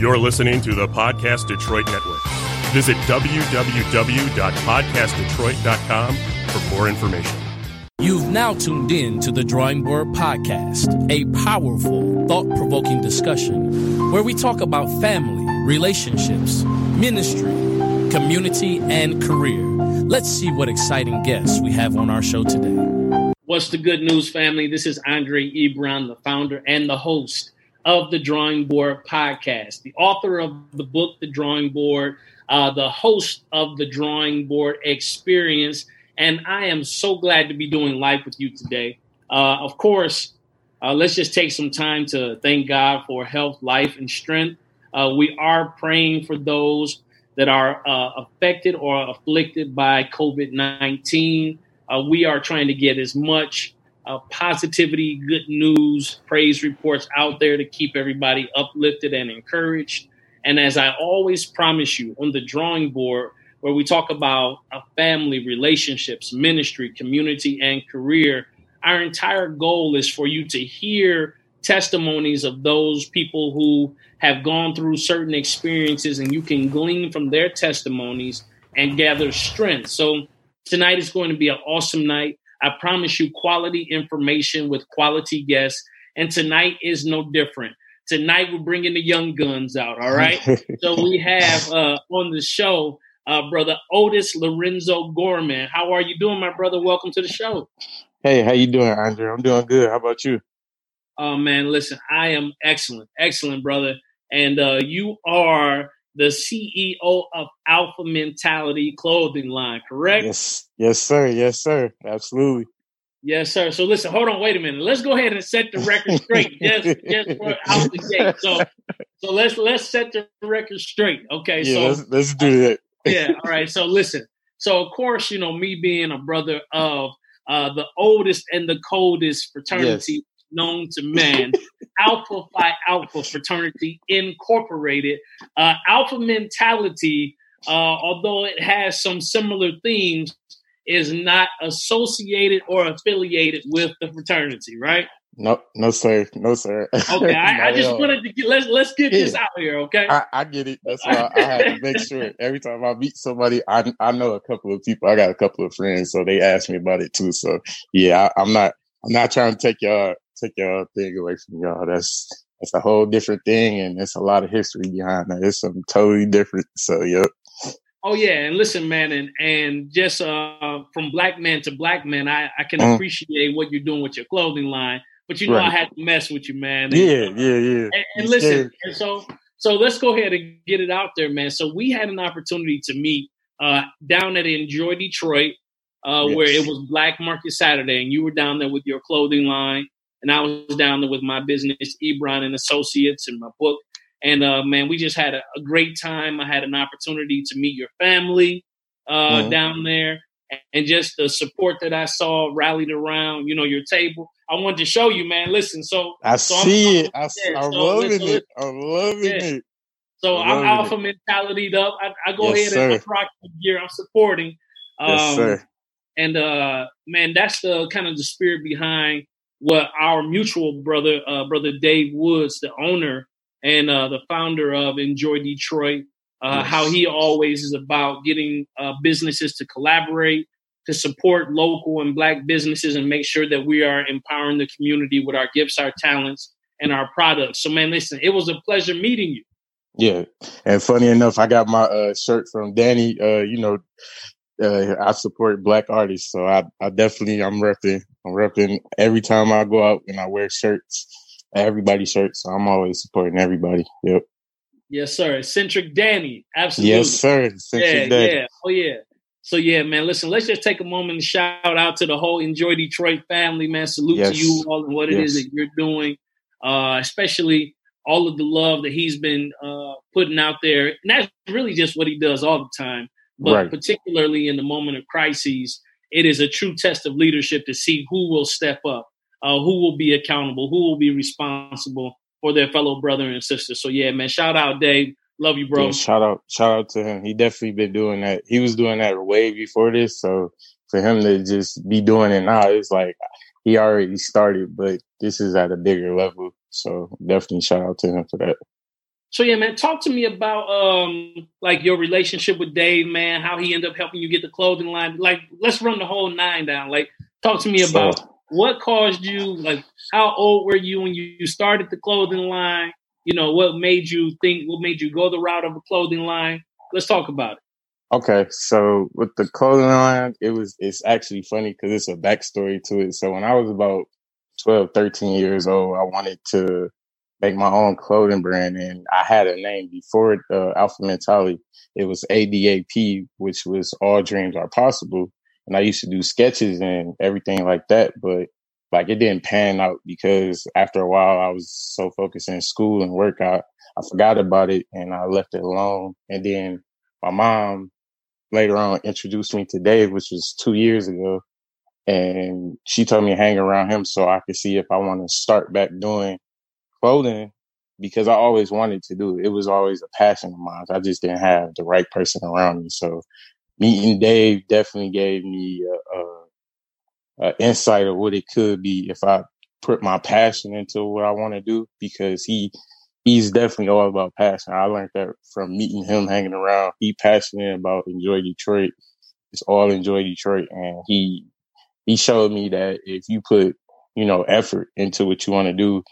You're listening to the Podcast Detroit Network. Visit www.podcastdetroit.com for more information. You've now tuned in to the Drawing Board Podcast, a powerful, thought provoking discussion where we talk about family, relationships, ministry, community, and career. Let's see what exciting guests we have on our show today. What's the good news, family? This is Andre Ebron, the founder and the host of the Drawing Board podcast, the author of the book, The Drawing Board, uh, the host of the Drawing Board Experience. And I am so glad to be doing life with you today. Uh, of course, uh, let's just take some time to thank God for health, life, and strength. Uh, we are praying for those that are uh, affected or afflicted by COVID 19. Uh, we are trying to get as much uh, positivity, good news, praise reports out there to keep everybody uplifted and encouraged. And as I always promise you on the drawing board, where we talk about a family, relationships, ministry, community, and career, our entire goal is for you to hear testimonies of those people who have gone through certain experiences and you can glean from their testimonies and gather strength. So tonight is going to be an awesome night. I promise you quality information with quality guests. And tonight is no different. Tonight we're bringing the young guns out. All right. so we have uh, on the show uh, brother Otis Lorenzo Gorman. How are you doing, my brother? Welcome to the show. Hey, how you doing, Andre? I'm doing good. How about you? Oh man, listen, I am excellent, excellent, brother. And uh, you are the CEO of Alpha Mentality Clothing Line, correct? Yes, yes, sir. Yes, sir. Absolutely. Yes, sir. So listen, hold on, wait a minute. Let's go ahead and set the record straight. just, just out the gate. So, so let's let's set the record straight. Okay. Yeah, so let's, let's do that. yeah. All right. So listen. So of course, you know, me being a brother of uh, the oldest and the coldest fraternity yes. Known to man, Alpha Phi Alpha Fraternity Incorporated. Uh, alpha mentality, uh, although it has some similar themes, is not associated or affiliated with the fraternity, right? No, no, sir, no, sir. Okay, I, I just wanted to get let's let's get yeah. this out here, okay? I, I, get it. That's why I have to make sure every time I meet somebody, I I know a couple of people. I got a couple of friends, so they ask me about it too. So yeah, I, I'm not I'm not trying to take y'all take y'all thing away from y'all. That's that's a whole different thing, and there's a lot of history behind that. It's something totally different. So yep. Oh yeah, and listen, man, and and just uh, from black man to black man, I I can mm. appreciate what you're doing with your clothing line but you know, right. I had to mess with you, man. And, yeah, yeah, yeah. And, and listen, and so so let's go ahead and get it out there, man. So we had an opportunity to meet uh, down at Enjoy Detroit, uh, yes. where it was Black Market Saturday, and you were down there with your clothing line, and I was down there with my business, Ebron and Associates, and my book. And uh, man, we just had a, a, great time. I had an opportunity to meet your family uh, mm-hmm. down there, and just the support that I saw rallied around, you know, your table. I wanted to show you, man. Listen, so I so see I'm, it. I, am so, loving it. I'm loving yeah. it. So I'm, I'm alpha mentality up. I, I go yes, ahead sir. and I'm rocking gear. I'm supporting. Um, yes, sir. And uh, man, that's the kind of the spirit behind what our mutual brother, uh, brother Dave Woods, the owner and uh, the founder of Enjoy Detroit, uh, how he always is about getting uh, businesses to collaborate, to support local and black businesses and make sure that we are empowering the community with our gifts, our talents, and our products. So, man, listen, it was a pleasure meeting you. Yeah, and funny enough, I got my uh, shirt from Danny. Uh, you know, uh, I support black artists, so I, I definitely I'm repping. I'm repping every time I go out and I wear shirts, everybody's shirts. So I'm always supporting everybody. Yep. Yes, sir. Eccentric Danny, absolutely. Yes, sir. Eccentric yeah, Danny. yeah. Oh, yeah. So yeah, man. Listen, let's just take a moment and shout out to the whole Enjoy Detroit family, man. Salute yes. to you all and what it yes. is that you're doing, uh, especially all of the love that he's been uh, putting out there. And that's really just what he does all the time. But right. particularly in the moment of crises, it is a true test of leadership to see who will step up, uh, who will be accountable, who will be responsible for their fellow brother and sister. So yeah, man. Shout out Dave. Love you, bro. Yeah, shout out, shout out to him. He definitely been doing that. He was doing that way before this. So for him to just be doing it now, it's like he already started, but this is at a bigger level. So definitely shout out to him for that. So yeah, man, talk to me about um like your relationship with Dave, man. How he ended up helping you get the clothing line. Like, let's run the whole nine down. Like, talk to me about so, what caused you. Like, how old were you when you started the clothing line? You know, what made you think? What made you go the route of a clothing line? Let's talk about it. Okay, so with the clothing line, it was it's actually funny because it's a backstory to it. So when I was about 12, 13 years old, I wanted to make my own clothing brand. And I had a name before uh, Alpha Mentality. It was ADAP, which was All Dreams Are Possible. And I used to do sketches and everything like that. But like it didn't pan out because after a while I was so focused in school and work, I, I forgot about it and I left it alone. And then my mom later on introduced me to Dave, which was two years ago. And she told me to hang around him so I could see if I want to start back doing clothing because I always wanted to do it. It was always a passion of mine. I just didn't have the right person around me. So meeting Dave definitely gave me a, a, a insight of what it could be if I put my passion into what I want to do because he he's definitely all about passion. I learned that from meeting him, hanging around. He passionate about enjoy Detroit. It's all enjoy Detroit, and he he showed me that if you put you know effort into what you want to do,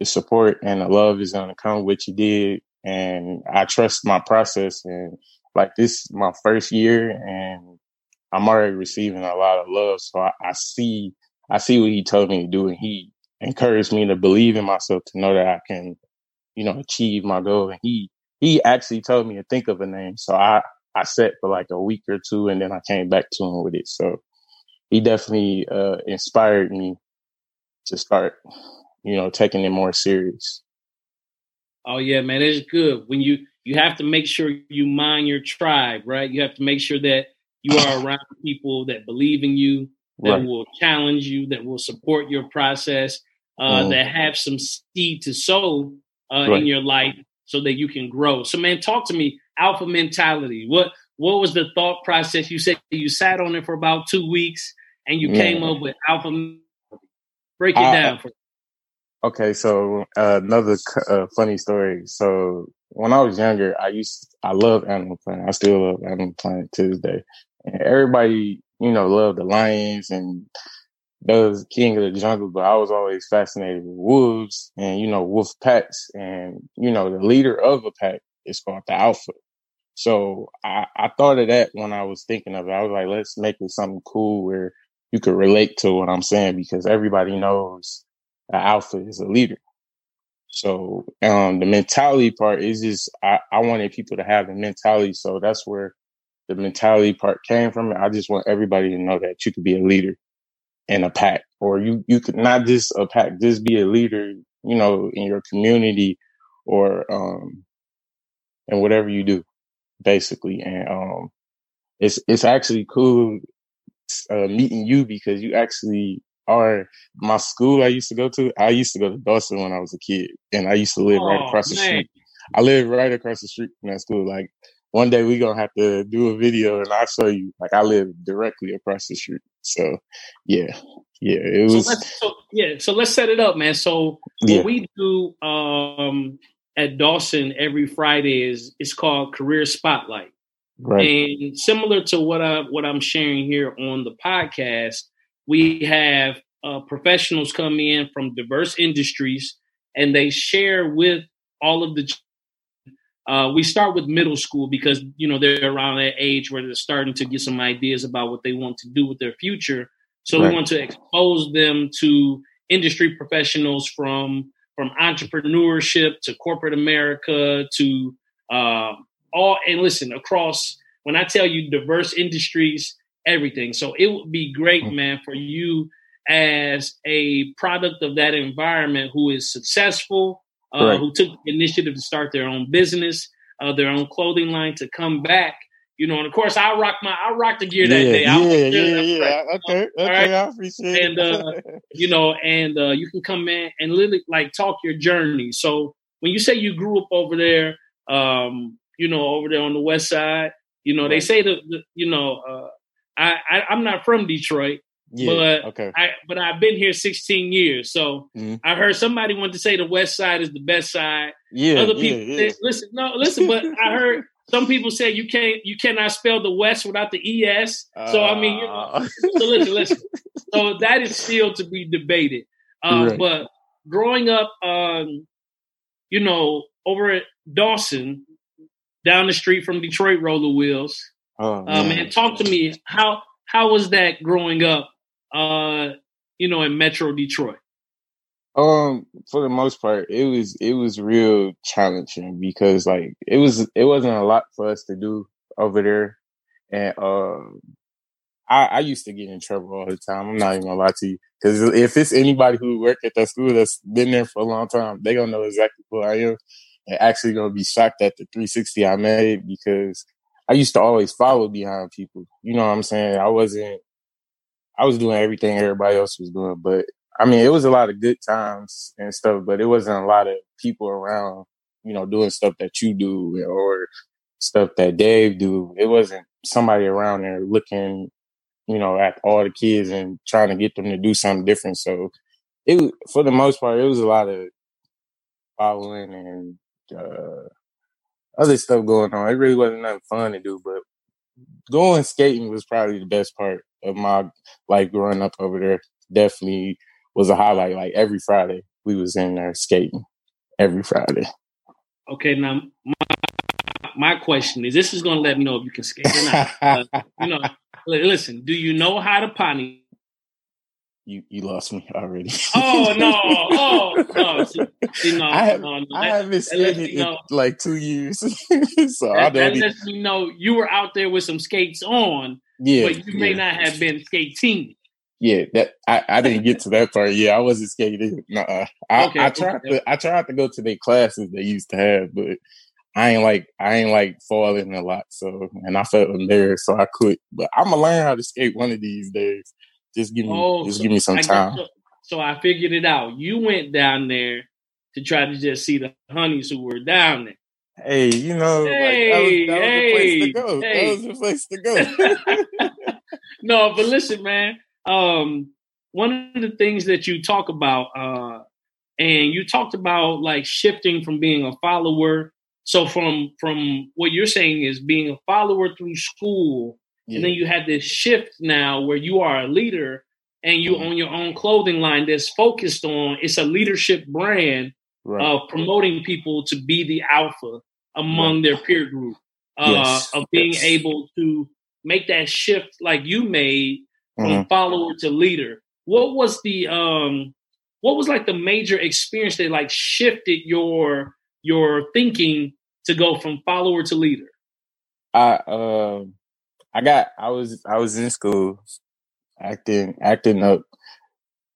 the support and the love is going to come with you did. And I trust my process. And like this is my first year and I'm already receiving a lot of love. So I, I see, I see what he told me to do. And he encouraged me to believe in myself to know that I can, you know, achieve my goal. And he, he actually told me to think of a name. So I, I set for like a week or two and then I came back to him with it. So he definitely, uh, inspired me to start you know, taking it more serious. Oh yeah, man, it's good when you you have to make sure you mind your tribe, right? You have to make sure that you are around people that believe in you, that right. will challenge you, that will support your process, uh, mm. that have some seed to sow uh, right. in your life so that you can grow. So, man, talk to me. Alpha mentality. What what was the thought process? You said you sat on it for about two weeks and you came up with alpha. Break it I, down for Okay, so uh, another uh, funny story. So when I was younger, I used I love Animal Planet. I still love Animal Planet to this day. And everybody, you know, loved the lions and those King of the Jungle, but I was always fascinated with wolves and you know wolf packs. And you know, the leader of a pack is called the alpha. So I, I thought of that when I was thinking of it. I was like, let's make it something cool where you could relate to what I'm saying because everybody knows an alpha is a leader. So um, the mentality part is just I, I wanted people to have the mentality. So that's where the mentality part came from. I just want everybody to know that you could be a leader in a pack, or you you could not just a pack, just be a leader. You know, in your community or um, and whatever you do, basically. And um, it's it's actually cool uh, meeting you because you actually or my school I used to go to, I used to go to Dawson when I was a kid, and I used to live oh, right across the street. I live right across the street from that school. Like one day we gonna have to do a video, and I'll show you. Like I live directly across the street. So yeah, yeah, it was. So, so yeah, so let's set it up, man. So what yeah. we do um, at Dawson every Friday is it's called Career Spotlight. Right. And similar to what I what I'm sharing here on the podcast, we have uh, professionals come in from diverse industries and they share with all of the uh, we start with middle school because you know they're around that age where they're starting to get some ideas about what they want to do with their future so right. we want to expose them to industry professionals from from entrepreneurship to corporate america to uh, all and listen across when i tell you diverse industries everything. So it would be great, mm. man, for you as a product of that environment who is successful, uh, who took the initiative to start their own business, uh, their own clothing line to come back. You know, and of course, I rock my I rock the gear that yeah, day. I yeah, yeah, yeah. Okay, okay, right? I appreciate and, it. And uh, you know, and uh, you can come in and literally like talk your journey. So when you say you grew up over there, um, you know, over there on the west side, you know, right. they say that, the, you know, uh, I, I am not from Detroit, Yeah, but okay. I but I've been here 16 years, so mm-hmm. I heard somebody want to say the West Side is the best side. Yeah, other people yeah, yeah. Say, listen, no, listen, but I heard some people say you can't you cannot spell the West without the es. So I mean, you know, uh. so listen, listen. So that is still to be debated. Uh, right. But growing up, um, you know, over at Dawson, down the street from Detroit Roller Wheels. Oh, uh, man, talk to me. How how was that growing up? Uh, you know, in Metro Detroit. Um, for the most part, it was it was real challenging because like it was it wasn't a lot for us to do over there, and um, I, I used to get in trouble all the time. I'm not even gonna lie to you because if it's anybody who worked at that school that's been there for a long time, they gonna know exactly who I am, and actually gonna be shocked at the 360 I made because I used to always follow behind people. You know what I'm saying? I wasn't. I was doing everything everybody else was doing, but I mean, it was a lot of good times and stuff, but it wasn't a lot of people around, you know, doing stuff that you do or stuff that Dave do. It wasn't somebody around there looking, you know, at all the kids and trying to get them to do something different. So it, for the most part, it was a lot of following and, uh, other stuff going on. It really wasn't nothing fun to do, but going skating was probably the best part of my life growing up over there. Definitely was a highlight. Like every Friday, we was in there skating every Friday. Okay, now my, my question is: This is going to let me know if you can skate or not. uh, you know, listen. Do you know how to potty? You you lost me already. oh no! Oh no! See, no, I, have, no, no. I haven't skated in like two years, so that, I don't. That lets me know you were out there with some skates on, yeah, but you may not have been skating yeah, that I, I didn't get to that part. Yeah, I wasn't skating. Nuh-uh. I, okay, I tried okay. to I tried to go to the classes they used to have, but I ain't like I ain't like falling a lot. So and I felt embarrassed, so I quit. But I'm gonna learn how to skate one of these days. Just give me oh, just so give me some time. So, so I figured it out. You went down there to try to just see the honeys who were down there. Hey, you know, hey, like, that was, that hey, was the place to go. Hey. That was the place to go. no, but listen, man um, one of the things that you talk about, uh, and you talked about like shifting from being a follower. So from from what you're saying is being a follower through school, yeah. and then you had this shift now where you are a leader and you mm-hmm. own your own clothing line that's focused on it's a leadership brand right. of promoting people to be the alpha among right. their peer group, uh, yes. of being yes. able to make that shift like you made from mm-hmm. follower to leader. What was the um what was like the major experience that like shifted your your thinking to go from follower to leader? I uh, I got I was I was in school acting acting up,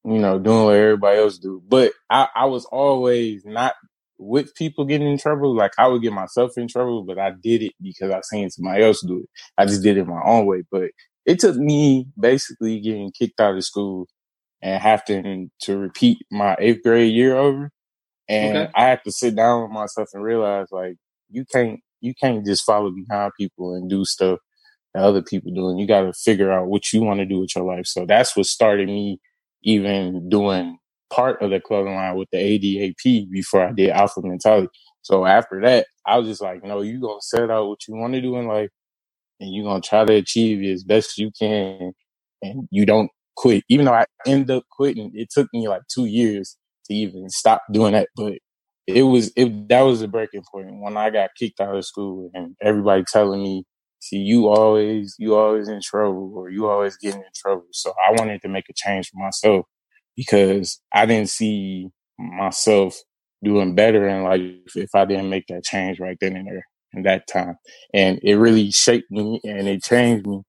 you know, doing what everybody else do. But I, I was always not with people getting in trouble. Like I would get myself in trouble, but I did it because I seen somebody else do it. I just did it my own way. But it took me basically getting kicked out of school and having to repeat my eighth grade year over. And okay. I had to sit down with myself and realize like you can't you can't just follow behind people and do stuff other people do. And you gotta figure out what you want to do with your life. So that's what started me even doing part of the clothing line with the ADAP before I did Alpha Mentality. So after that, I was just like, no, you gonna set out what you want to do in life and you're gonna try to achieve it as best you can and you don't quit. Even though I end up quitting, it took me like two years to even stop doing that. But it was it that was a breaking point when I got kicked out of school and everybody telling me, see, you always you always in trouble or you always getting in trouble. So I wanted to make a change for myself because I didn't see myself doing better in life if I didn't make that change right then and there in that time. And it really shaped me and it changed me.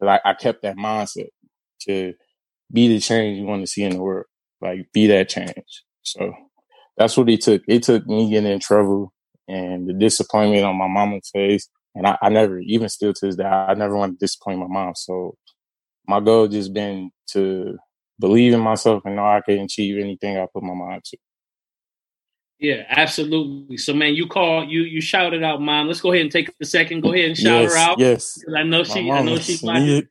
Like I kept that mindset to be the change you want to see in the world. Like be that change. So that's what it took. It took me getting in trouble and the disappointment on my mama's face. And I, I never, even still to this day, I never want to disappoint my mom. So my goal just been to believe in myself and know I can achieve anything I put my mind to. Yeah, absolutely. So, man, you call you you shouted out, mom. Let's go ahead and take a second. Go ahead and shout yes, her out. Yes, I know she. I know she's Sneeda,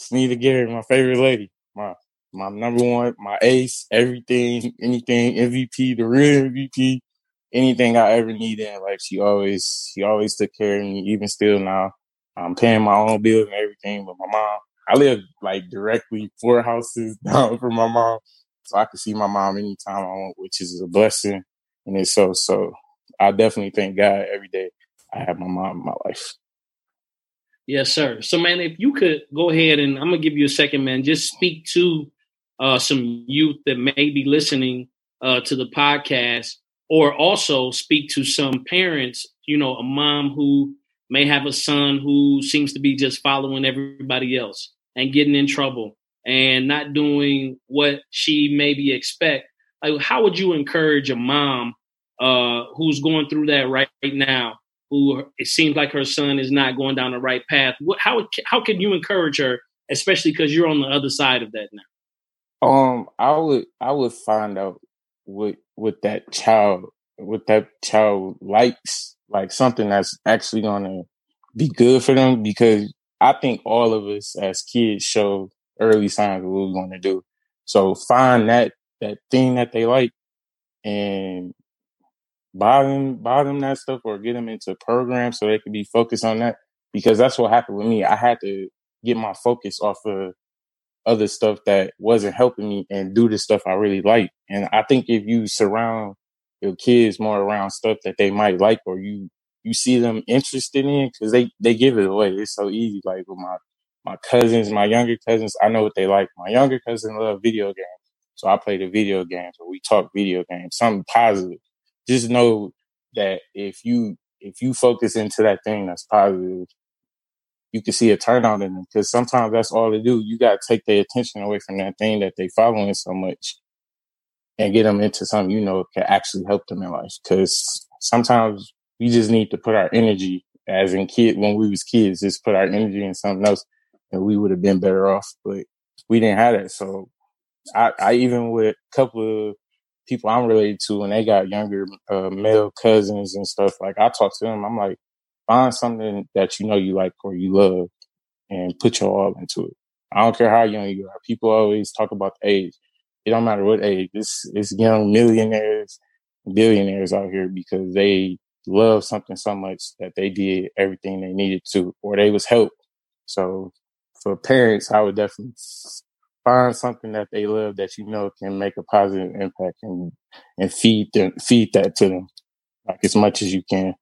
Sneeda Gary, my favorite lady, my my number one, my ace, everything, anything, MVP, the real MVP, anything I ever needed in life. She always she always took care of me. Even still now, I'm paying my own bills and everything. But my mom, I live like directly four houses down from my mom, so I can see my mom anytime I want, which is a blessing. And it's so so. I definitely thank God every day I have my mom in my life. Yes, sir. So, man, if you could go ahead and I'm gonna give you a second, man. Just speak to uh, some youth that may be listening uh, to the podcast, or also speak to some parents. You know, a mom who may have a son who seems to be just following everybody else and getting in trouble and not doing what she maybe expect. Like, how would you encourage a mom uh, who's going through that right, right now who it seems like her son is not going down the right path. What, how how can you encourage her, especially because you're on the other side of that now? Um, I would I would find out what what that child what that child likes, like something that's actually gonna be good for them. Because I think all of us as kids show early signs of what we're to do. So find that that thing that they like and buy them buy them that stuff or get them into programs so they can be focused on that because that's what happened with me. I had to get my focus off of other stuff that wasn't helping me and do the stuff I really like. And I think if you surround your kids more around stuff that they might like or you you see them interested in because they they give it away. It's so easy. Like with my my cousins, my younger cousins, I know what they like. My younger cousin love video games, so I play the video games or we talk video games, something positive just know that if you if you focus into that thing that's positive, you can see a turn on in them. Because sometimes that's all they do. You got to take their attention away from that thing that they following so much, and get them into something you know can actually help them in life. Because sometimes we just need to put our energy, as in kid when we was kids, just put our energy in something else, and we would have been better off. But we didn't have that, so I, I even with a couple of people I'm related to and they got younger uh, male cousins and stuff, like I talk to them, I'm like, find something that you know you like or you love and put your all into it. I don't care how young you are. People always talk about age. It don't matter what age. This is young millionaires, billionaires out here because they love something so much that they did everything they needed to, or they was helped. So for parents, I would definitely find something that they love that you know can make a positive impact and and feed them feed that to them like as much as you can.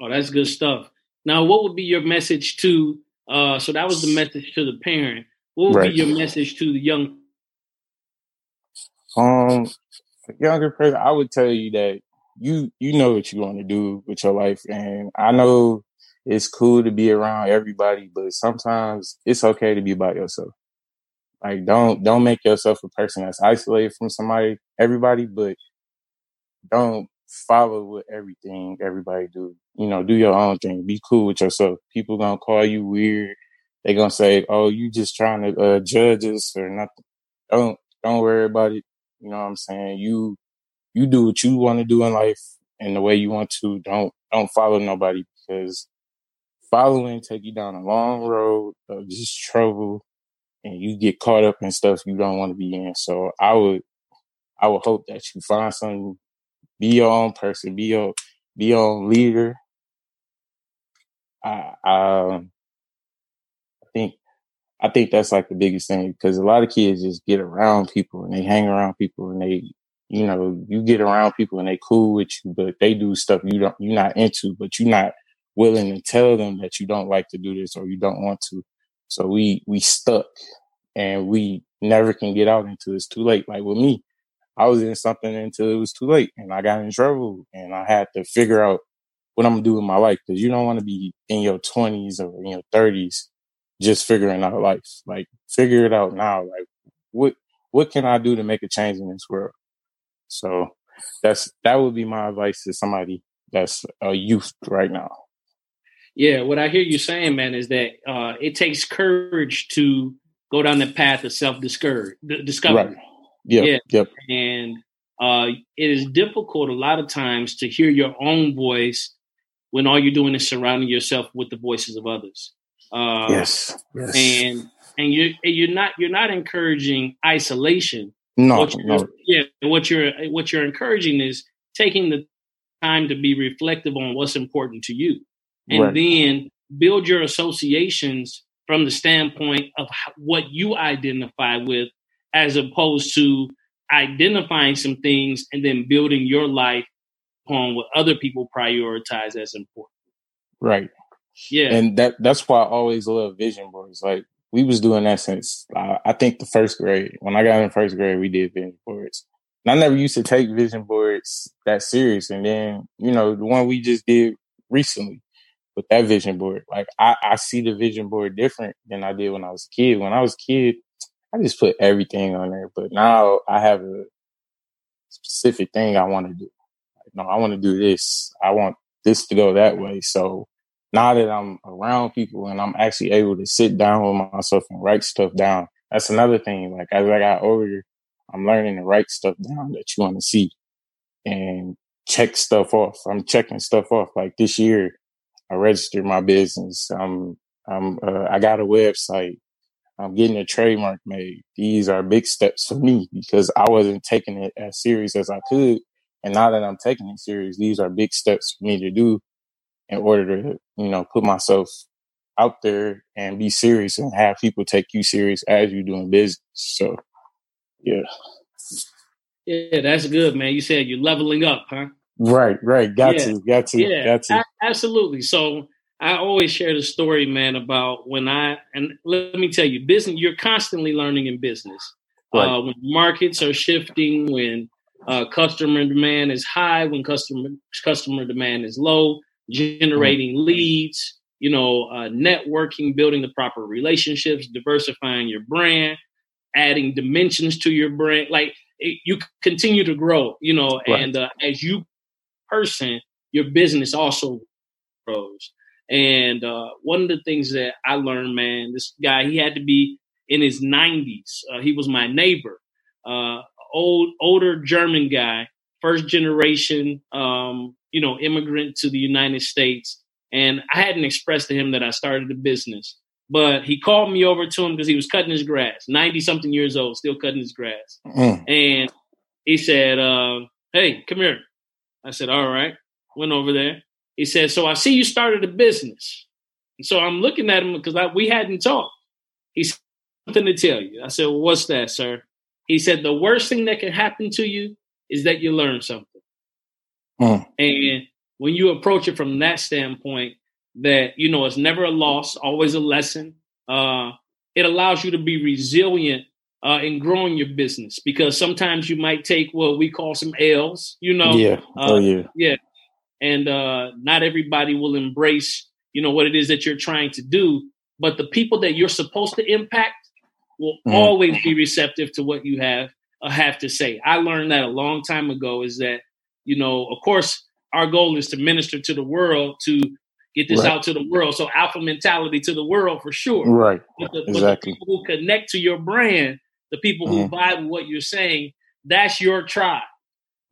Oh, that's good stuff. Now, what would be your message to? Uh, so that was the message to the parent. What would right. be your message to the young? Um, younger person, I would tell you that you you know what you want to do with your life, and I know it's cool to be around everybody, but sometimes it's okay to be by yourself. Like don't don't make yourself a person that's isolated from somebody, everybody, but don't follow with everything everybody do. You know, do your own thing. Be cool with yourself. People gonna call you weird. They gonna say, "Oh, you just trying to uh, judge us or nothing." Don't don't worry about it. You know what I'm saying? You you do what you want to do in life and the way you want to. Don't don't follow nobody because following take you down a long road of just trouble and you get caught up in stuff you don't want to be in. So I would, I would hope that you find something, be your own person, be your, be your own leader. I, um, I think, I think that's like the biggest thing because a lot of kids just get around people and they hang around people and they, you know, you get around people and they cool with you, but they do stuff you don't, you're not into, but you're not willing to tell them that you don't like to do this or you don't want to. So we we stuck and we never can get out until it's too late. Like with me, I was in something until it was too late and I got in trouble and I had to figure out what I'm gonna do with my life because you don't want to be in your 20s or in your 30s just figuring out life. Like figure it out now. Like what what can I do to make a change in this world? So that's that would be my advice to somebody that's a youth right now. Yeah, what I hear you saying, man, is that uh, it takes courage to go down the path of self discovery. Right. Yep, yeah. Yep. And uh, it is difficult a lot of times to hear your own voice when all you're doing is surrounding yourself with the voices of others. Uh, yes. yes. And and you you're not you're not encouraging isolation. No, what no. yeah. What you're what you're encouraging is taking the time to be reflective on what's important to you, and Right. then build your associations from the standpoint of what you identify with, as opposed to identifying some things and then building your life upon what other people prioritize as important. Right. Yeah, and that that's why I always love vision boards. Like we was doing that since uh, I think the first grade. When I got in first grade, we did vision boards. And I never used to take vision boards that serious. And then you know the one we just did recently with that vision board, like I, I see the vision board different than I did when I was a kid. When I was a kid, I just put everything on there. But now I have a specific thing I want to do. Like, no, I want to do this. I want this to go that way. So now that I'm around people and I'm actually able to sit down with myself and write stuff down, that's another thing. Like as I got older, I'm learning to write stuff down that you want to see and check stuff off. I'm checking stuff off. Like this year, I registered my business. I'm, I'm, uh, I got a website. I'm getting a trademark made. These are big steps for me because I wasn't taking it as serious as I could. And now that I'm taking it serious, these are big steps for me to do in order to, you know, put myself out there and be serious and have people take you serious as you're doing business. So, yeah. yeah, that's good, man. You said you're leveling up, huh? Right, right. Got Yeah. to, got to, yeah, got to. a- absolutely. So I always share the story, man, about when I and let me tell you, business. You're constantly learning in business. Right. Uh, when markets are shifting, when uh, customer demand is high, when customer customer demand is low, generating leads, you know, uh, networking, building the proper relationships, diversifying your brand, adding dimensions to your brand. Like it, you continue to grow, you know, Right. and uh, as you person, your business also grows. And uh, one of the things that I learned, man, this guy, he had to be in his 90s. Uh, he was my neighbor, uh, old, older German guy, first generation, um, you know, immigrant to the United States. And I hadn't expressed to him that I started a business, but he called me over to him because he was cutting his grass, 90 something years old, still cutting his grass. Mm, And he said, uh, Hey, come here. I said, All right. Went over there. He said, So I see you started a business. And so I'm looking at him because we hadn't talked. He said, Something to tell you. I said, well, What's that, sir? He said, The worst thing that can happen to you is that you learn something. mm, And when you approach it from that standpoint, that you know it's never a loss, always a lesson. Uh, it allows you to be resilient uh, in growing your business because sometimes you might take what we call some L's, you know, yeah. uh, oh, yeah. yeah, and uh, not everybody will embrace you know what it is that you're trying to do. But the people that you're supposed to impact will Mhm. always be receptive to what you have uh, have to say. I learned that a long time ago. Is that you know, of course, our goal is to minister to the world to get this Right. out to the world. So alpha mentality to the world for sure. Right. But the, but the people who connect to your brand, the people who Mhm. vibe with what you're saying, that's your tribe.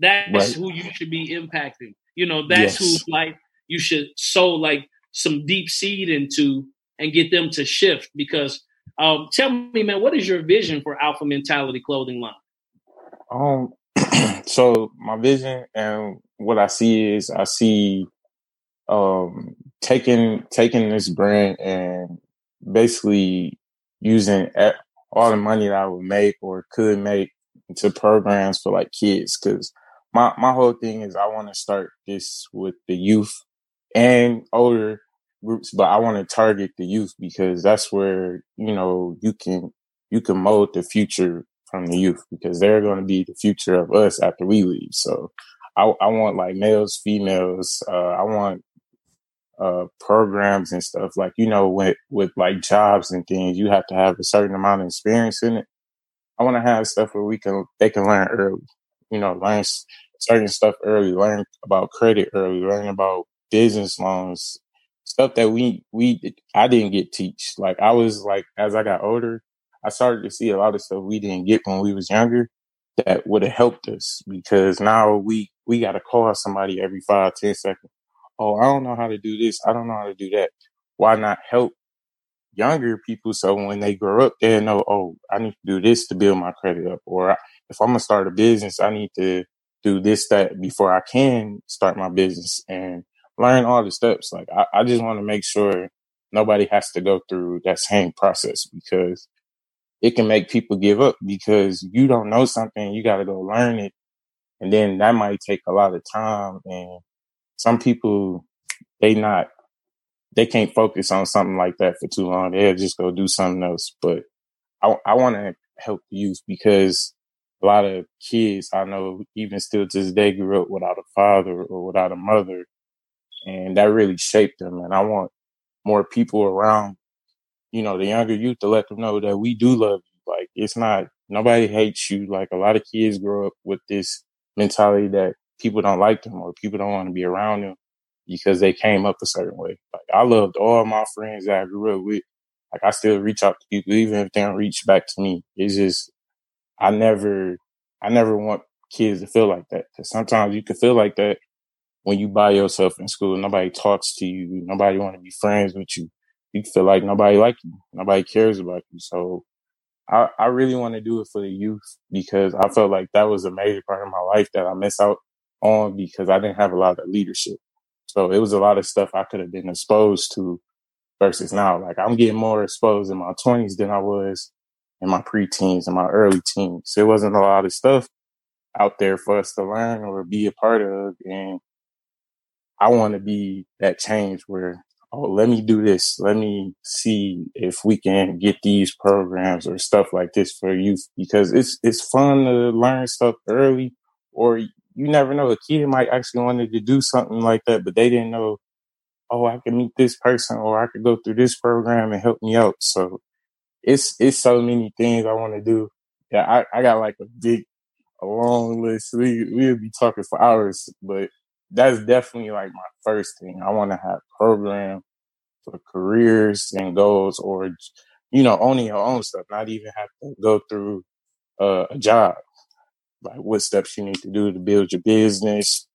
That's Right. who you should be impacting. You know, that's Yes. who like you should sow like some deep seed into and get them to shift. Because um, tell me, man, what is your vision for Alpha Mentality Clothing Line? Um, so my vision and what I see is I see um taking taking this brand and basically using all the money that I would make or could make into programs for like kids because my my whole thing is I want to start this with the youth and older groups, but I want to target the youth because that's where you know you can you can mold the future from the youth because they're going to be the future of us after we leave. So I, I want like males, females. Uh, I want uh, programs and stuff like you know with with like jobs and things. You have to have a certain amount of experience in it. I want to have stuff where we can they can learn early. You know, learn certain stuff early. Learn about credit early. Learn about business loans. Stuff that we we I didn't get teach. Like I was like as I got older, I started to see a lot of stuff we didn't get when we was younger that would have helped us because now we we got to call somebody every five ten seconds. Oh, I don't know how to do this. I don't know how to do that. Why not help younger people so when they grow up, they know, oh, I need to do this to build my credit up, or if I'm gonna start a business, I need to do this that before I can start my business and learn all the steps. Like I, I just want to make sure nobody has to go through that same process because it can make people give up because you don't know something, you got to go learn it. And then that might take a lot of time. And some people, they not, they can't focus on something like that for too long. They'll just go do something else. But I, I want to help youth because a lot of kids I know, even still to this day, grew up without a father or without a mother. And that really shaped them. And I want more people around, you know, the younger youth to let them know that we do love you. Like it's not nobody hates you. Like a lot of kids grow up with this mentality that people don't like them or people don't want to be around them because they came up a certain way. Like I loved all my friends that I grew up with. Like I still reach out to people even if they don't reach back to me. It's just I never I never want kids to feel like that because sometimes you can feel like that when you by yourself in school, nobody talks to you, nobody want to be friends with you. You feel like nobody like you, nobody cares about you. So I, I really want to do it for the youth because I felt like that was a major part of my life that I missed out on because I didn't have a lot of leadership. So it was a lot of stuff I could have been exposed to versus now. Like I'm getting more exposed in my twenties than I was in my preteens and my early teens. There wasn't a lot of stuff out there for us to learn or be a part of. And I want to be that change where, oh, let me do this. Let me see if we can get these programs or stuff like this for youth because it's, it's fun to learn stuff early or you never know. A kid might actually wanted to do something like that, but they didn't know, oh, I can meet this person or I could go through this program and help me out. So it's, it's so many things I want to do. Yeah, I, I got like a big, a long list. We, we'll be talking for hours, but that's definitely like my first thing. I want to have program for careers and goals, or you know, owning your own stuff. Not even have to go through uh, a job. Like what steps you need to do to build your business,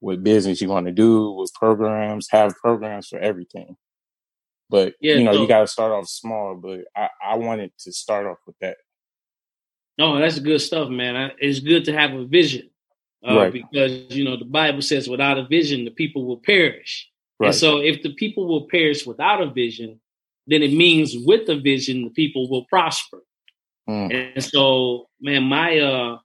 what business you want to do, what programs. Have programs for everything. But yeah, you know, so, you got to start off small. But I, I wanted to start off with that. No, that's good stuff, man. It's good to have a vision uh, right. because you know the Bible says, "Without a vision, the people will perish." Right. And so, if the people will perish without a vision, then it means with a vision, the people will prosper. Mm. And so, man, my uh,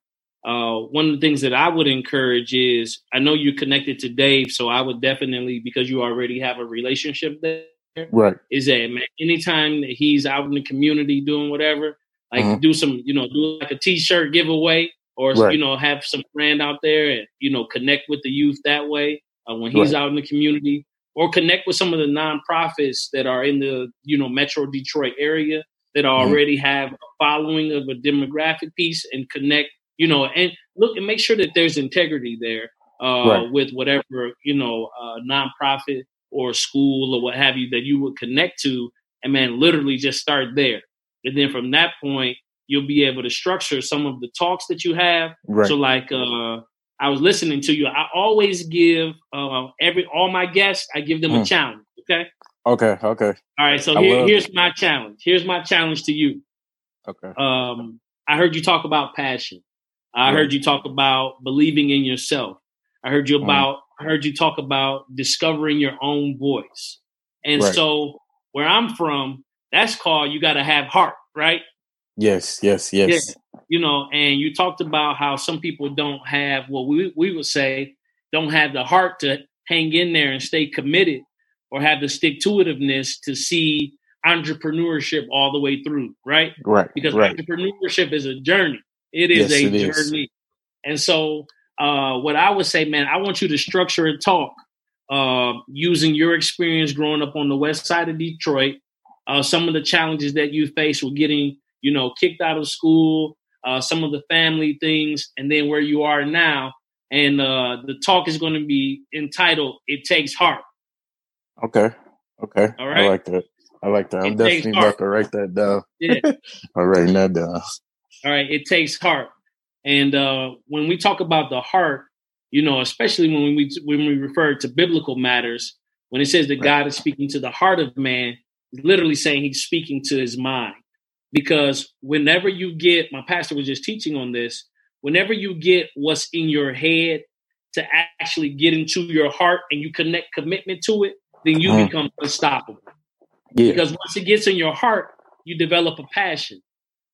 uh, one of the things that I would encourage is, I know you're connected to Dave, so I would definitely because you already have a relationship there. Right. Is that man? Anytime that he's out in the community doing whatever, like mm-hmm. do some, you know, do like a T-shirt giveaway or right. you know have some friend out there and you know connect with the youth that way uh, when he's right. out in the community or connect with some of the nonprofits that are in the you know metro detroit area that mm-hmm. already have a following of a demographic piece and connect you know and look and make sure that there's integrity there uh, right. with whatever you know uh, nonprofit or school or what have you that you would connect to and man literally just start there and then from that point you'll be able to structure some of the talks that you have. Right. So like uh I was listening to you. I always give uh every all my guests, I give them mm. a challenge. Okay. Okay. Okay. All right. So here, here's it. my challenge. Here's my challenge to you. Okay. Um, I heard you talk about passion. I right. heard you talk about believing in yourself. I heard you mm. about. I heard you talk about discovering your own voice. And right. so, where I'm from, that's called you got to have heart, right? Yes, yes, yes. Yeah, you know, and you talked about how some people don't have what we we would say don't have the heart to hang in there and stay committed or have the stick to itiveness to see entrepreneurship all the way through, right? Right. Because right. entrepreneurship is a journey. It is yes, a it journey. Is. And so uh, what I would say, man, I want you to structure a talk uh, using your experience growing up on the west side of Detroit, uh, some of the challenges that you face with getting you know, kicked out of school, uh, some of the family things, and then where you are now. And uh, the talk is going to be entitled "It Takes Heart." Okay. Okay. All right. I like that. I like that. I'm it definitely about to write that down. Yeah. I'm writing that down. All right. It takes heart. And uh, when we talk about the heart, you know, especially when we when we refer to biblical matters, when it says that right. God is speaking to the heart of man, literally saying he's speaking to his mind. Because whenever you get, my pastor was just teaching on this, whenever you get what's in your head to actually get into your heart and you connect commitment to it, then you mm-hmm. become unstoppable. Yeah. Because once it gets in your heart, you develop a passion.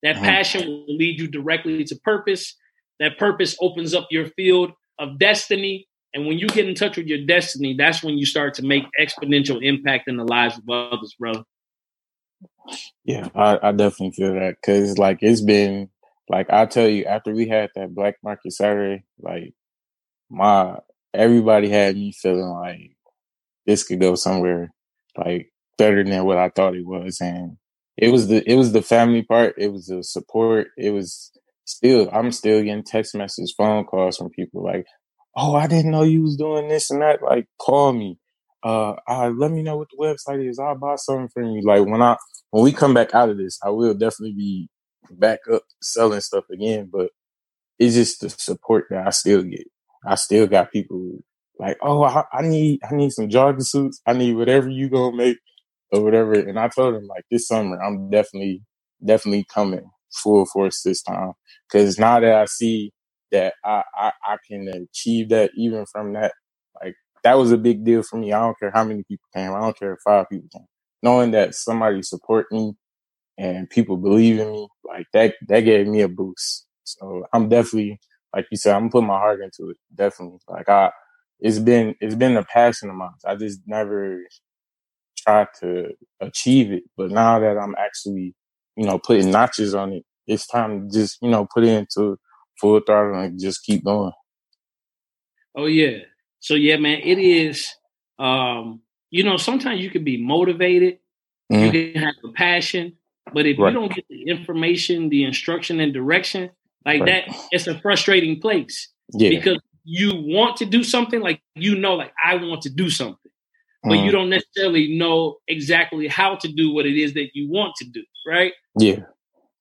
That mm-hmm. passion will lead you directly to purpose. That purpose opens up your field of destiny. And when you get in touch with your destiny, that's when you start to make exponential impact in the lives of others, bro. Yeah, I, I definitely feel that because, like, it's been like I tell you, after we had that Black Market Saturday, like my everybody had me feeling like this could go somewhere like better than what I thought it was, and it was the it was the family part, it was the support, it was still I'm still getting text messages, phone calls from people like, "Oh, I didn't know you was doing this and that." Like, call me uh, uh, let me know what the website is. I'll buy something from you. Like when I when we come back out of this, I will definitely be back up selling stuff again. But it's just the support that I still get. I still got people like, oh, I, I need I need some jogging suits. I need whatever you gonna make or whatever. And I told him like this summer, I'm definitely definitely coming full force this time because now that I see that I, I I can achieve that even from that like that was a big deal for me. I don't care how many people came. I don't care if five people came. Knowing that somebody support me and people believe in me, like that, that gave me a boost. So I'm definitely, like you said, I'm putting my heart into it. Definitely. Like I, it's been, it's been a passion of mine. I just never tried to achieve it. But now that I'm actually, you know, putting notches on it, it's time to just, you know, put it into full throttle and just keep going. Oh yeah. So yeah, man, it is. Um, you know, sometimes you can be motivated, mm-hmm. you can have a passion, but if right. you don't get the information, the instruction, and direction like right. that, it's a frustrating place. Yeah. Because you want to do something, like you know, like I want to do something, but mm-hmm. you don't necessarily know exactly how to do what it is that you want to do, right? Yeah.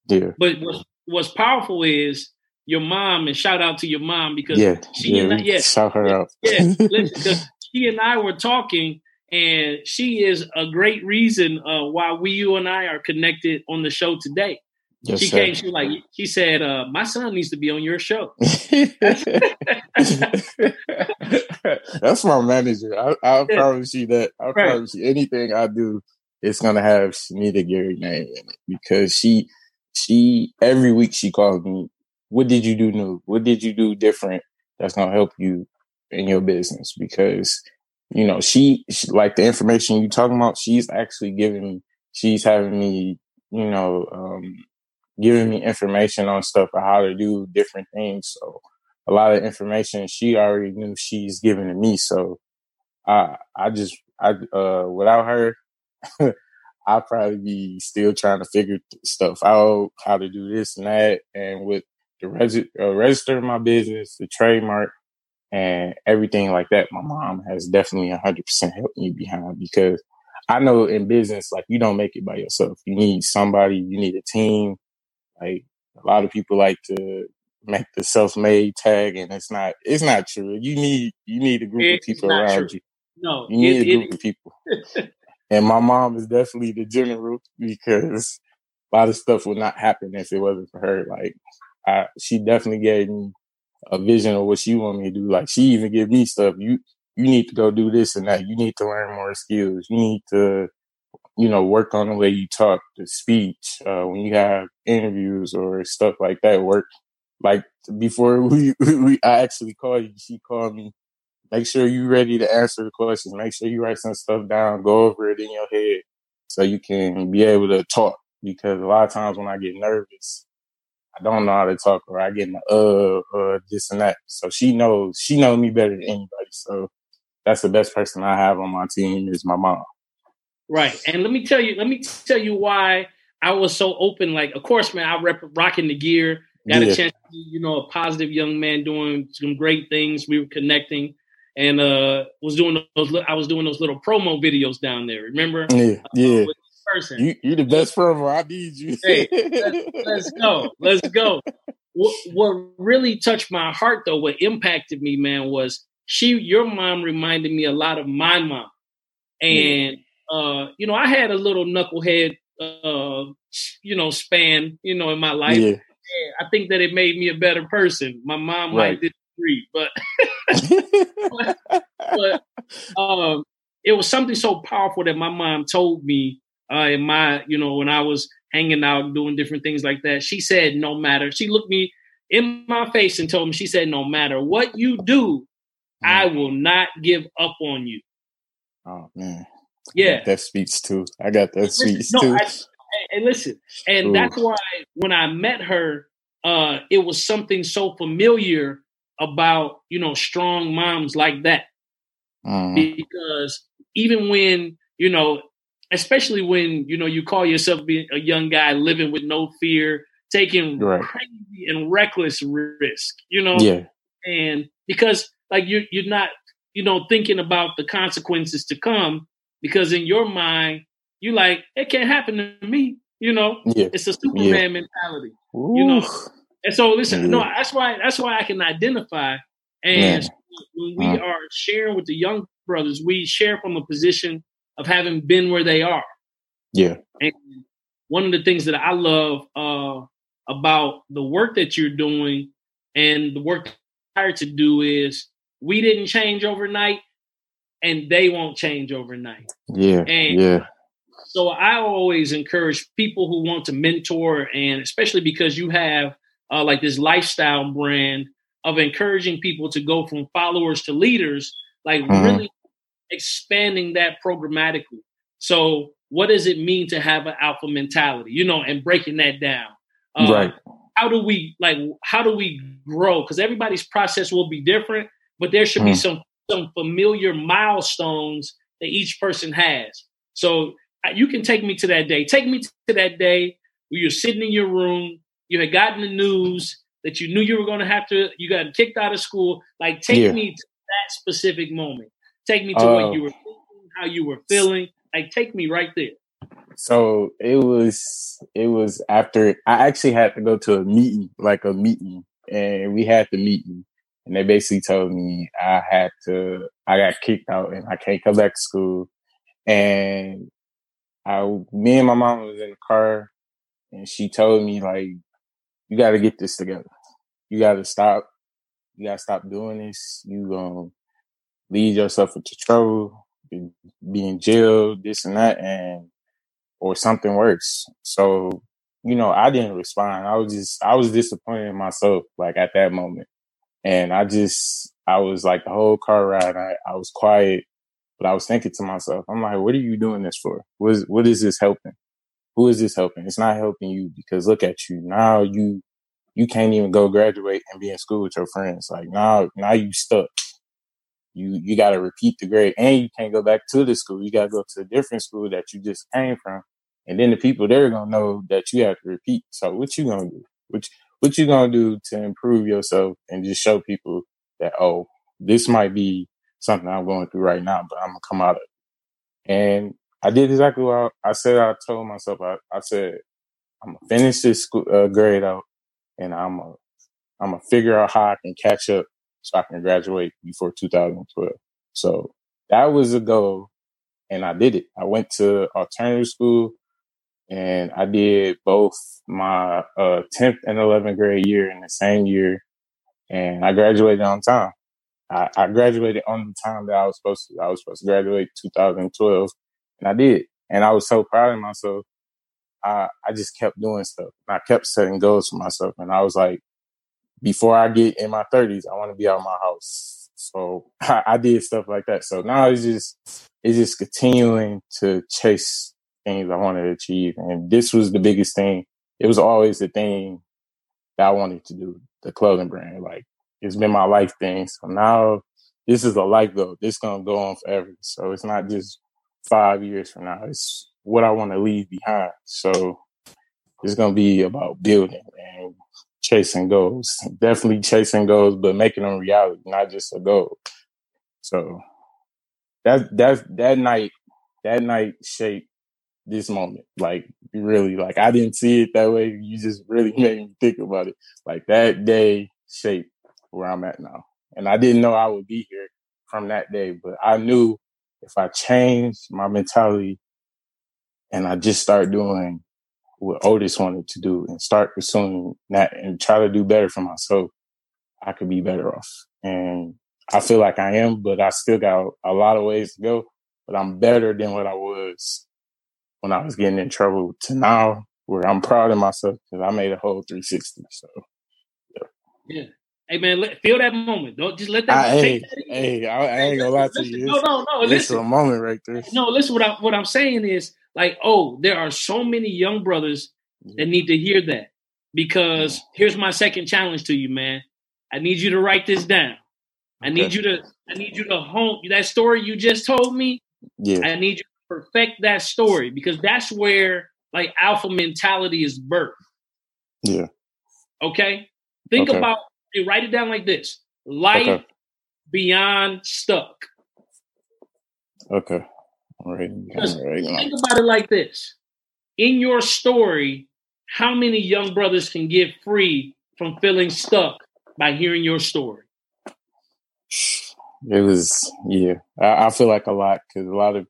Yeah. But what's, what's powerful is your mom and shout out to your mom because yeah, she yeah, and I, yeah, shout her out. yeah, she and I were talking, and she is a great reason uh, why we, you, and I are connected on the show today. Yes, she sir. came. She like she said, uh, "My son needs to be on your show." That's my manager. I, I promise you that. I right. promise you, anything I do, it's gonna have Shanita Gary name in it because she, she every week she calls me what did you do new? What did you do different that's going to help you in your business? Because, you know, she, she, like the information you talking about, she's actually giving me, she's having me, you know, um, giving me information on stuff or how to do different things. So a lot of information she already knew she's giving to me. So I, I just, I, uh, without her, I'll probably be still trying to figure stuff out, how to do this and that. And with the regi- uh, register my business, the trademark, and everything like that. My mom has definitely 100% helped me behind because I know in business, like you don't make it by yourself. You need somebody, you need a team. Like a lot of people like to make the self-made tag and it's not, it's not true. You need, you need a group it's of people around true. you. No, you need it, a group it, of people. and my mom is definitely the general because a lot of stuff would not happen if it wasn't for her. Like I, she definitely gave me a vision of what she wanted me to do. Like she even gave me stuff. You you need to go do this and that. You need to learn more skills. You need to, you know, work on the way you talk, the speech, uh, when you have interviews or stuff like that. Work like before we, we I actually called you. She called me. Make sure you're ready to answer the questions. Make sure you write some stuff down. Go over it in your head so you can be able to talk. Because a lot of times when I get nervous, I don't know how to talk or I get in the uh uh this and that. So she knows she knows me better than anybody. So that's the best person I have on my team is my mom. Right. And let me tell you, let me tell you why I was so open. Like, of course, man, I rep rocking the gear. Got yeah. a chance to be, you know, a positive young man doing some great things. We were connecting and uh was doing those I was doing those little promo videos down there. Remember? Yeah. Uh, yeah person. You you the best friend. I need you. hey, let's, let's, go. Let's go. What, what really touched my heart though, what impacted me, man, was she. Your mom reminded me a lot of my mom, and uh, you know, I had a little knucklehead, uh, you know, span, you know, in my life. Yeah. I think that it made me a better person. My mom Right. might disagree, but but um, it was something so powerful that my mom told me uh, in my, you know, when I was hanging out doing different things like that. She said, no matter. She looked me in my face and told me, she said, no matter what you do, I will not give up on you. oh man. Yeah. That speaks too. I got that speaks no, too. I- and listen, and Ooh. that's why when I met her, uh, it was something so familiar about you know strong moms like that. Mhm. because even when you know especially when you know you call yourself being a young guy living with no fear taking Right. crazy and reckless risk you know Yeah. and because like you you're not you know thinking about the consequences to come because in your mind you like it can't happen to me you know Yeah. it's a superman mentality You know, and so listen, no, that's why that's why I can identify. And when we Mm. are sharing with the young brothers, we share from a position of having been where they are. Yeah. And one of the things that I love uh, about the work that you're doing and the work hired to do is we didn't change overnight, and they won't change overnight. Yeah. And- yeah. So I always encourage people who want to mentor, and especially because you have uh, like this lifestyle brand of encouraging people to go from followers to leaders, like Mhm. really expanding that programmatically. So, what does it mean to have an alpha mentality? You know, and breaking that down. Uh, right. How do we like? How do we grow? Because everybody's process will be different, but there should be Mhm. some some familiar milestones that each person has. So uh, you can take me to that day. Take me to that day where you're sitting in your room. You had gotten the news that you knew you were going to have to. You got kicked out of school. Like take Yeah. me to that specific moment. Take me to Oh. what you were thinking, how you were feeling. Like take me right there. So it was it was after I actually had to go to a meeting, like a meeting, and we had the meeting, and they basically told me I had to I got kicked out and I can't come back to school, and I me and my mom was in the car, and she told me like you got to get this together, you got to stop, you got to stop doing this, you gonna lead yourself into trouble, be in jail, this and that, and or something worse. So, you know, I didn't respond. I was just, I was disappointed in myself, like at that moment. And I just, I was like the whole car ride, I, I was quiet, but I was thinking to myself, I'm like, what are you doing this for? What is, what is this helping? Who is this helping? It's not helping you because look at you. Now you, you can't even go graduate and be in school with your friends. Like now, now you stuck. You, you got to repeat the grade and you can't go back to the school. You got to go to a different school that you just came from and then the people there gonna know that you have to repeat. So what you gonna do? What what you gonna do to improve yourself and just show people that oh, this might be something I'm going through right now, but I'm gonna come out of it. And I did exactly what I, I said. I told myself. I, I said I'm gonna finish this school, uh, grade out, and I'm gonna I'm gonna figure out how I can catch up so I can graduate before 2012. So that was a goal, and I did it. I went to alternative school and I did both my uh, 10th and 11th grade year in the same year, and I graduated on time. I, I graduated on the time that I was supposed to. I was supposed to graduate 2012, and I did. And I was so proud of myself. I I just kept doing stuff. And I kept setting goals for myself, and I was like, before I get in my 30s, I want to be out of my house. So I, I did stuff like that. So now it's just it's just continuing to chase things I wanted to achieve. And this was the biggest thing. It was always the thing that I wanted to do, the clothing brand. Like it's been my life thing. So now this is a life goal. This gonna go on forever. So it's not just five years from now. It's what I want to leave behind. So it's gonna be about building and chasing goals. Definitely chasing goals, but making them reality, not just a goal. So that that that night, that night shaped this moment. Like really, like I didn't see it that way. You just really made me think about it. Like that day shaped where I'm at now. And I didn't know I would be here from that day, but I knew if I changed my mentality and I just start doing what Otis wanted to do and start pursuing that and try to do better for myself, I could be better off. And I feel like I am, but I still got a lot of ways to go. But I'm better than what I was when I was getting in trouble to now, where I'm proud of myself because I made a whole 360. So, yeah. yeah. Hey man, let, feel that moment. Don't just let that. I, hey, that hey, I, I, ain't gonna lie to you. No, no, no. Listen, a moment right there. No, listen. What I what I'm saying is like, oh, there are so many young brothers that mm-hmm. need to hear that because here's my second challenge to you, man. I need you to write this down. I okay. need you to I need you to hone that story you just told me. Yeah. I need you perfect that story because that's where like alpha mentality is birthed. Yeah. Okay. Think okay. about it. Write it down like this: life okay. beyond stuck. Okay. All right. All right. Think about it like this: in your story, how many young brothers can get free from feeling stuck by hearing your story? It was yeah. I, I feel like a lot because a lot of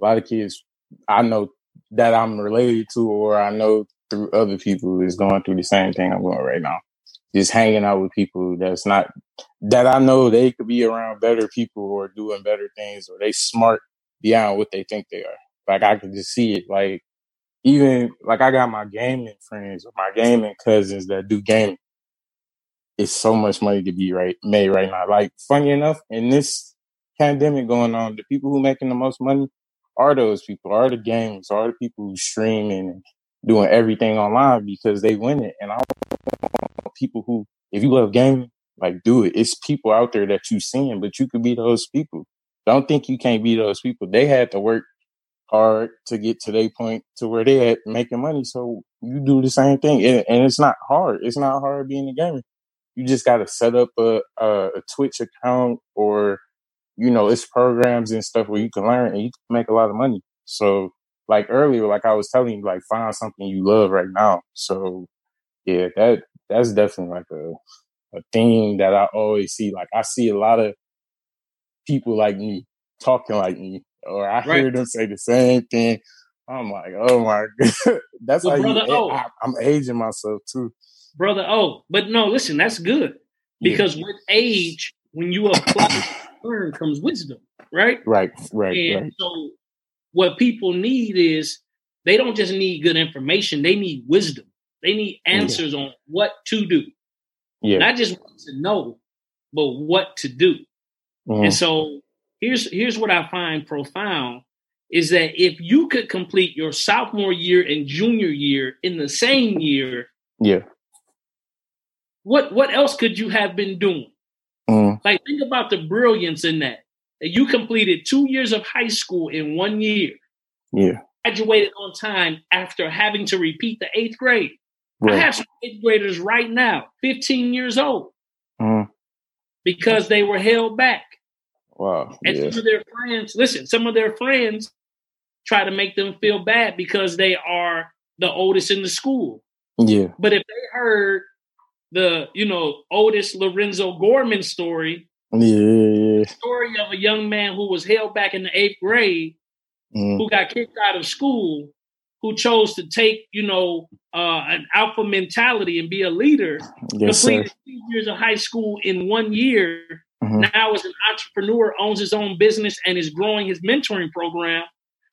a lot of kids I know that I'm related to or I know through other people is going through the same thing I'm going right now. Just hanging out with people that's not that I know they could be around better people or doing better things or they smart beyond what they think they are. Like I could just see it. Like even like I got my gaming friends or my gaming cousins that do gaming. It's so much money to be right made right now. Like funny enough, in this pandemic going on, the people who making the most money are those people, are the games, are the people who streaming and doing everything online because they win it. And I want people who, if you love gaming, like do it. It's people out there that you seeing, but you could be those people. Don't think you can't be those people. They had to work hard to get to their point to where they at making money. So you do the same thing, and, and it's not hard. It's not hard being a gamer. You just got to set up a, a, a Twitch account or you know, it's programs and stuff where you can learn and you can make a lot of money. So like earlier, like I was telling you, like find something you love right now. So yeah, that that's definitely like a a thing that I always see. Like I see a lot of people like me talking like me, or I right. hear them say the same thing. I'm like, oh my god, that's well, how you. O, eh, oh. I, I'm aging myself too, brother. Oh, but no, listen, that's good because yeah. with age, when you apply learn comes wisdom, right? Right, right. And right. so what people need is they don't just need good information, they need wisdom. They need answers yeah. on what to do. Yeah. Not just what to know, but what to do. Mm-hmm. And so here's here's what I find profound is that if you could complete your sophomore year and junior year in the same year, yeah. What what else could you have been doing? Mm. Like, think about the brilliance in that. That you completed two years of high school in one year. Yeah. Graduated on time after having to repeat the eighth grade. Right. I have some eighth graders right now, 15 years old, mm. because they were held back. Wow. And yeah. some of their friends, listen, some of their friends try to make them feel bad because they are the oldest in the school. Yeah. But if they heard the you know Otis Lorenzo Gorman story. Yeah, story of a young man who was held back in the eighth grade, mm. who got kicked out of school, who chose to take you know uh, an alpha mentality and be a leader. Yes, completed two years of high school in one year. Mm-hmm. Now is an entrepreneur, owns his own business, and is growing his mentoring program.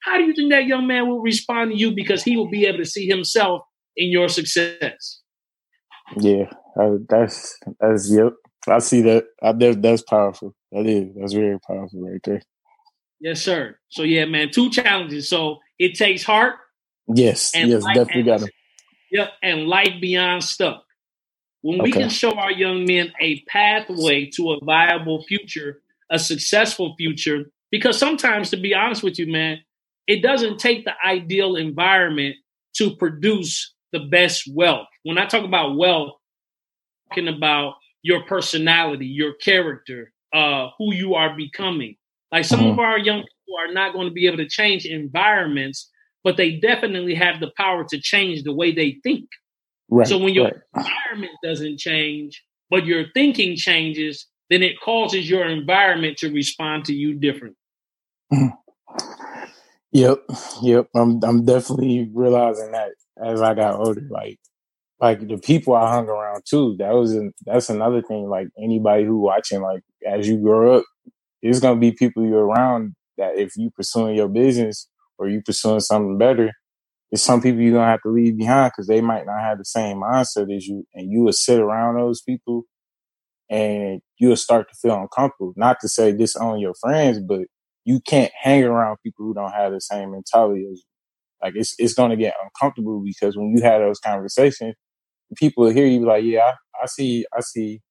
How do you think that young man will respond to you because he will be able to see himself in your success? Yeah, uh, that's that's yep. I see that. I that, that's powerful. That is that's very powerful right there. Yes, sir. So yeah, man, two challenges. So it takes heart. Yes, yes, definitely got it. Yep, and life beyond stuck. When okay. we can show our young men a pathway to a viable future, a successful future, because sometimes, to be honest with you, man, it doesn't take the ideal environment to produce the best wealth. When I talk about wealth, talking about your personality, your character, uh, who you are becoming. Like some mm-hmm. of our young people are not going to be able to change environments, but they definitely have the power to change the way they think. Right, so when your right. environment doesn't change, but your thinking changes, then it causes your environment to respond to you different. Mm-hmm. Yep, yep. I'm I'm definitely realizing that as I got older. Like like the people I hung around too. That was that's another thing. Like anybody who watching, like as you grow up, there's gonna be people you're around that if you pursuing your business or you pursuing something better, there's some people you're gonna have to leave behind because they might not have the same mindset as you, and you will sit around those people, and you'll start to feel uncomfortable. Not to say disown your friends, but you can't hang around people who don't have the same mentality as you. Like it's it's gonna get uncomfortable because when you have those conversations, people hear you like, yeah, I, I see, I see,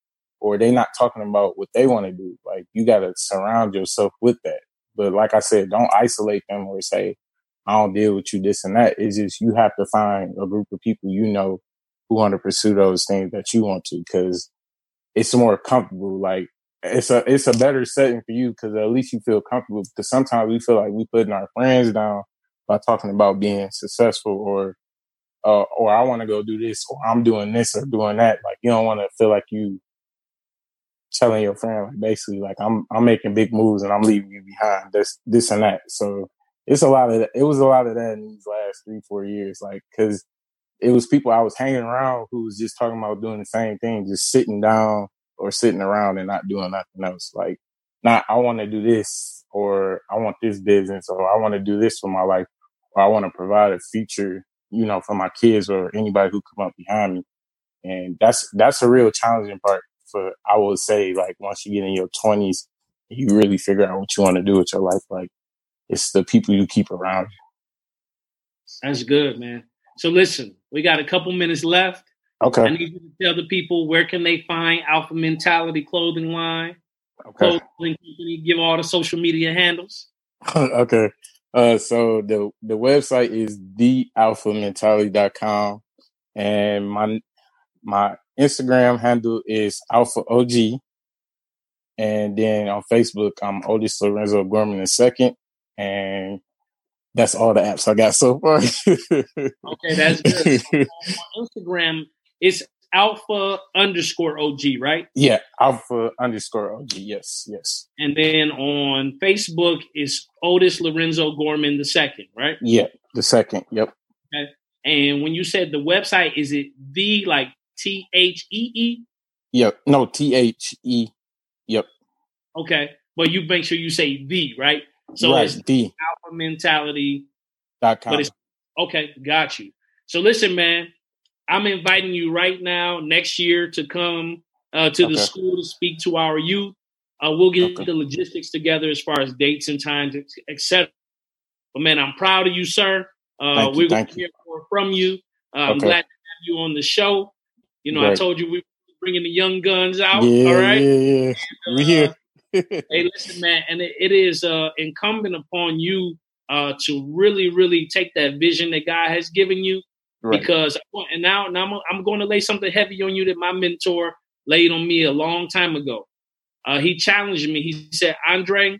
or they not talking about what they want to do. Like you got to surround yourself with that. But like I said, don't isolate them or say, I don't deal with you, this and that. It's just you have to find a group of people you know who want to pursue those things that you want to because it's more comfortable. Like it's a it's a better setting for you because at least you feel comfortable. Because sometimes we feel like we putting our friends down by talking about being successful or uh, or I want to go do this, or I'm doing this or doing that. Like you don't want to feel like you telling your friend like basically like I'm I'm making big moves and I'm leaving you behind. This this and that. So it's a lot of that. It was a lot of that in these last three four years, like because it was people I was hanging around who was just talking about doing the same thing, just sitting down or sitting around and not doing nothing else. Like not I want to do this or I want this business or I want to do this for my life or I want to provide a future you know, for my kids or anybody who come up behind me. And that's that's a real challenging part for I would say like once you get in your twenties, you really figure out what you want to do with your life. Like it's the people you keep around That's good, man. So listen, we got a couple minutes left. Okay. I need you to tell the people where can they find Alpha Mentality clothing line, okay. clothing company, give all the social media handles. okay. Uh, so the the website is thealphamentality.com and my my Instagram handle is Alpha OG. And then on Facebook, I'm Otis Lorenzo Gorman the second. And that's all the apps I got so far. okay, that's good. on Instagram, it's alpha underscore OG, right? Yeah, alpha underscore OG. Yes, yes. And then on Facebook is Otis Lorenzo Gorman the second, right? Yeah, the second. Yep. Okay. And when you said the website, is it the like T H E E? Yep. No, T H E. Yep. Okay. But you make sure you say the, right? So right, it's the alpha mentality. Dot com. Okay, got you. So listen, man, I'm inviting you right now next year to come uh, to okay. the school to speak to our youth. Uh, we'll get okay. the logistics together as far as dates and times, etc. But man, I'm proud of you, sir. Uh, we're going to hear more from you. Uh, I'm glad to have you on the show. You know, I told you we are bringing the young guns out. Yeah, all right, yeah, yeah. we here. Uh, hey, listen, man, and it, it is uh, incumbent upon you uh, to really, really take that vision that God has given you Right. Because and now, now I'm, I'm, going to lay something heavy on you that my mentor laid on me a long time ago. Uh, he challenged me. He said, Andre,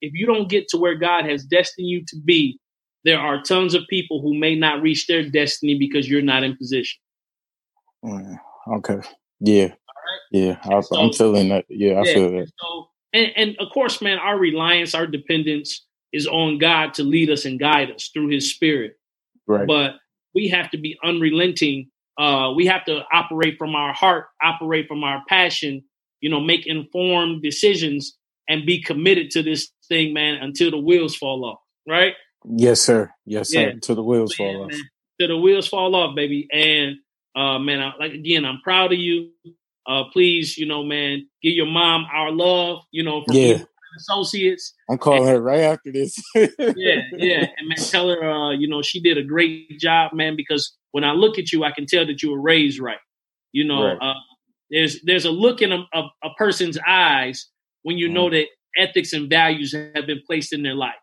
if you don't get to where God has destined you to be, there are tons of people who may not reach their destiny because you're not in position. Mm, okay. Yeah. Right? Yeah. I, so, I'm feeling that. Yeah, I yeah, feel that. So, and, and of course, man, our reliance, our dependence is on God to lead us and guide us through his spirit. Right. But we have to be unrelenting. Uh, we have to operate from our heart, operate from our passion, you know, make informed decisions and be committed to this thing, man, until the wheels fall off. Right? Yes, sir. Yes, sir. Yeah. Until the wheels fall off. Man. Till the wheels fall off, baby. And uh, man, I, like again, I'm proud of you. Uh, please, you know, man, give your mom our love. You know, yeah. Associates. I'm calling and, her right after this. yeah, yeah, and man, tell her, uh, you know, she did a great job, man. Because when I look at you, I can tell that you were raised right. You know, right. Uh, there's there's a look in a, a, a person's eyes when you mm. know that ethics and values have been placed in their life.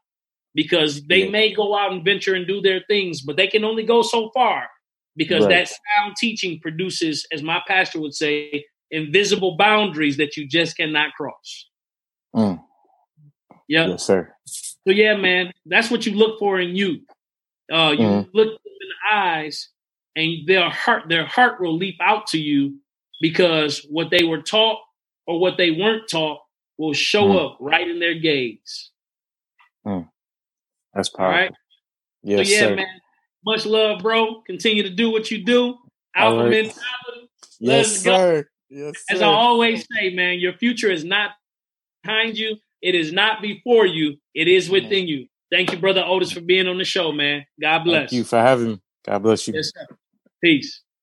Because they yeah. may go out and venture and do their things, but they can only go so far because right. that sound teaching produces, as my pastor would say, invisible boundaries that you just cannot cross. Mm. Yep. Yes, sir. So yeah, man, that's what you look for in youth. Uh, you mm. look in the eyes, and their heart, their heart will leap out to you because what they were taught or what they weren't taught will show mm. up right in their gaze. Mm. That's powerful. All right. Yes, so yeah, sir. man. Much love, bro. Continue to do what you do. Alpha right. mentality. Yes, sir. Yes, As I always say, man, your future is not behind you. It is not before you. It is within you. Thank you, brother Otis, for being on the show, man. God bless. Thank you for having me. God bless you. Yes, sir. Peace.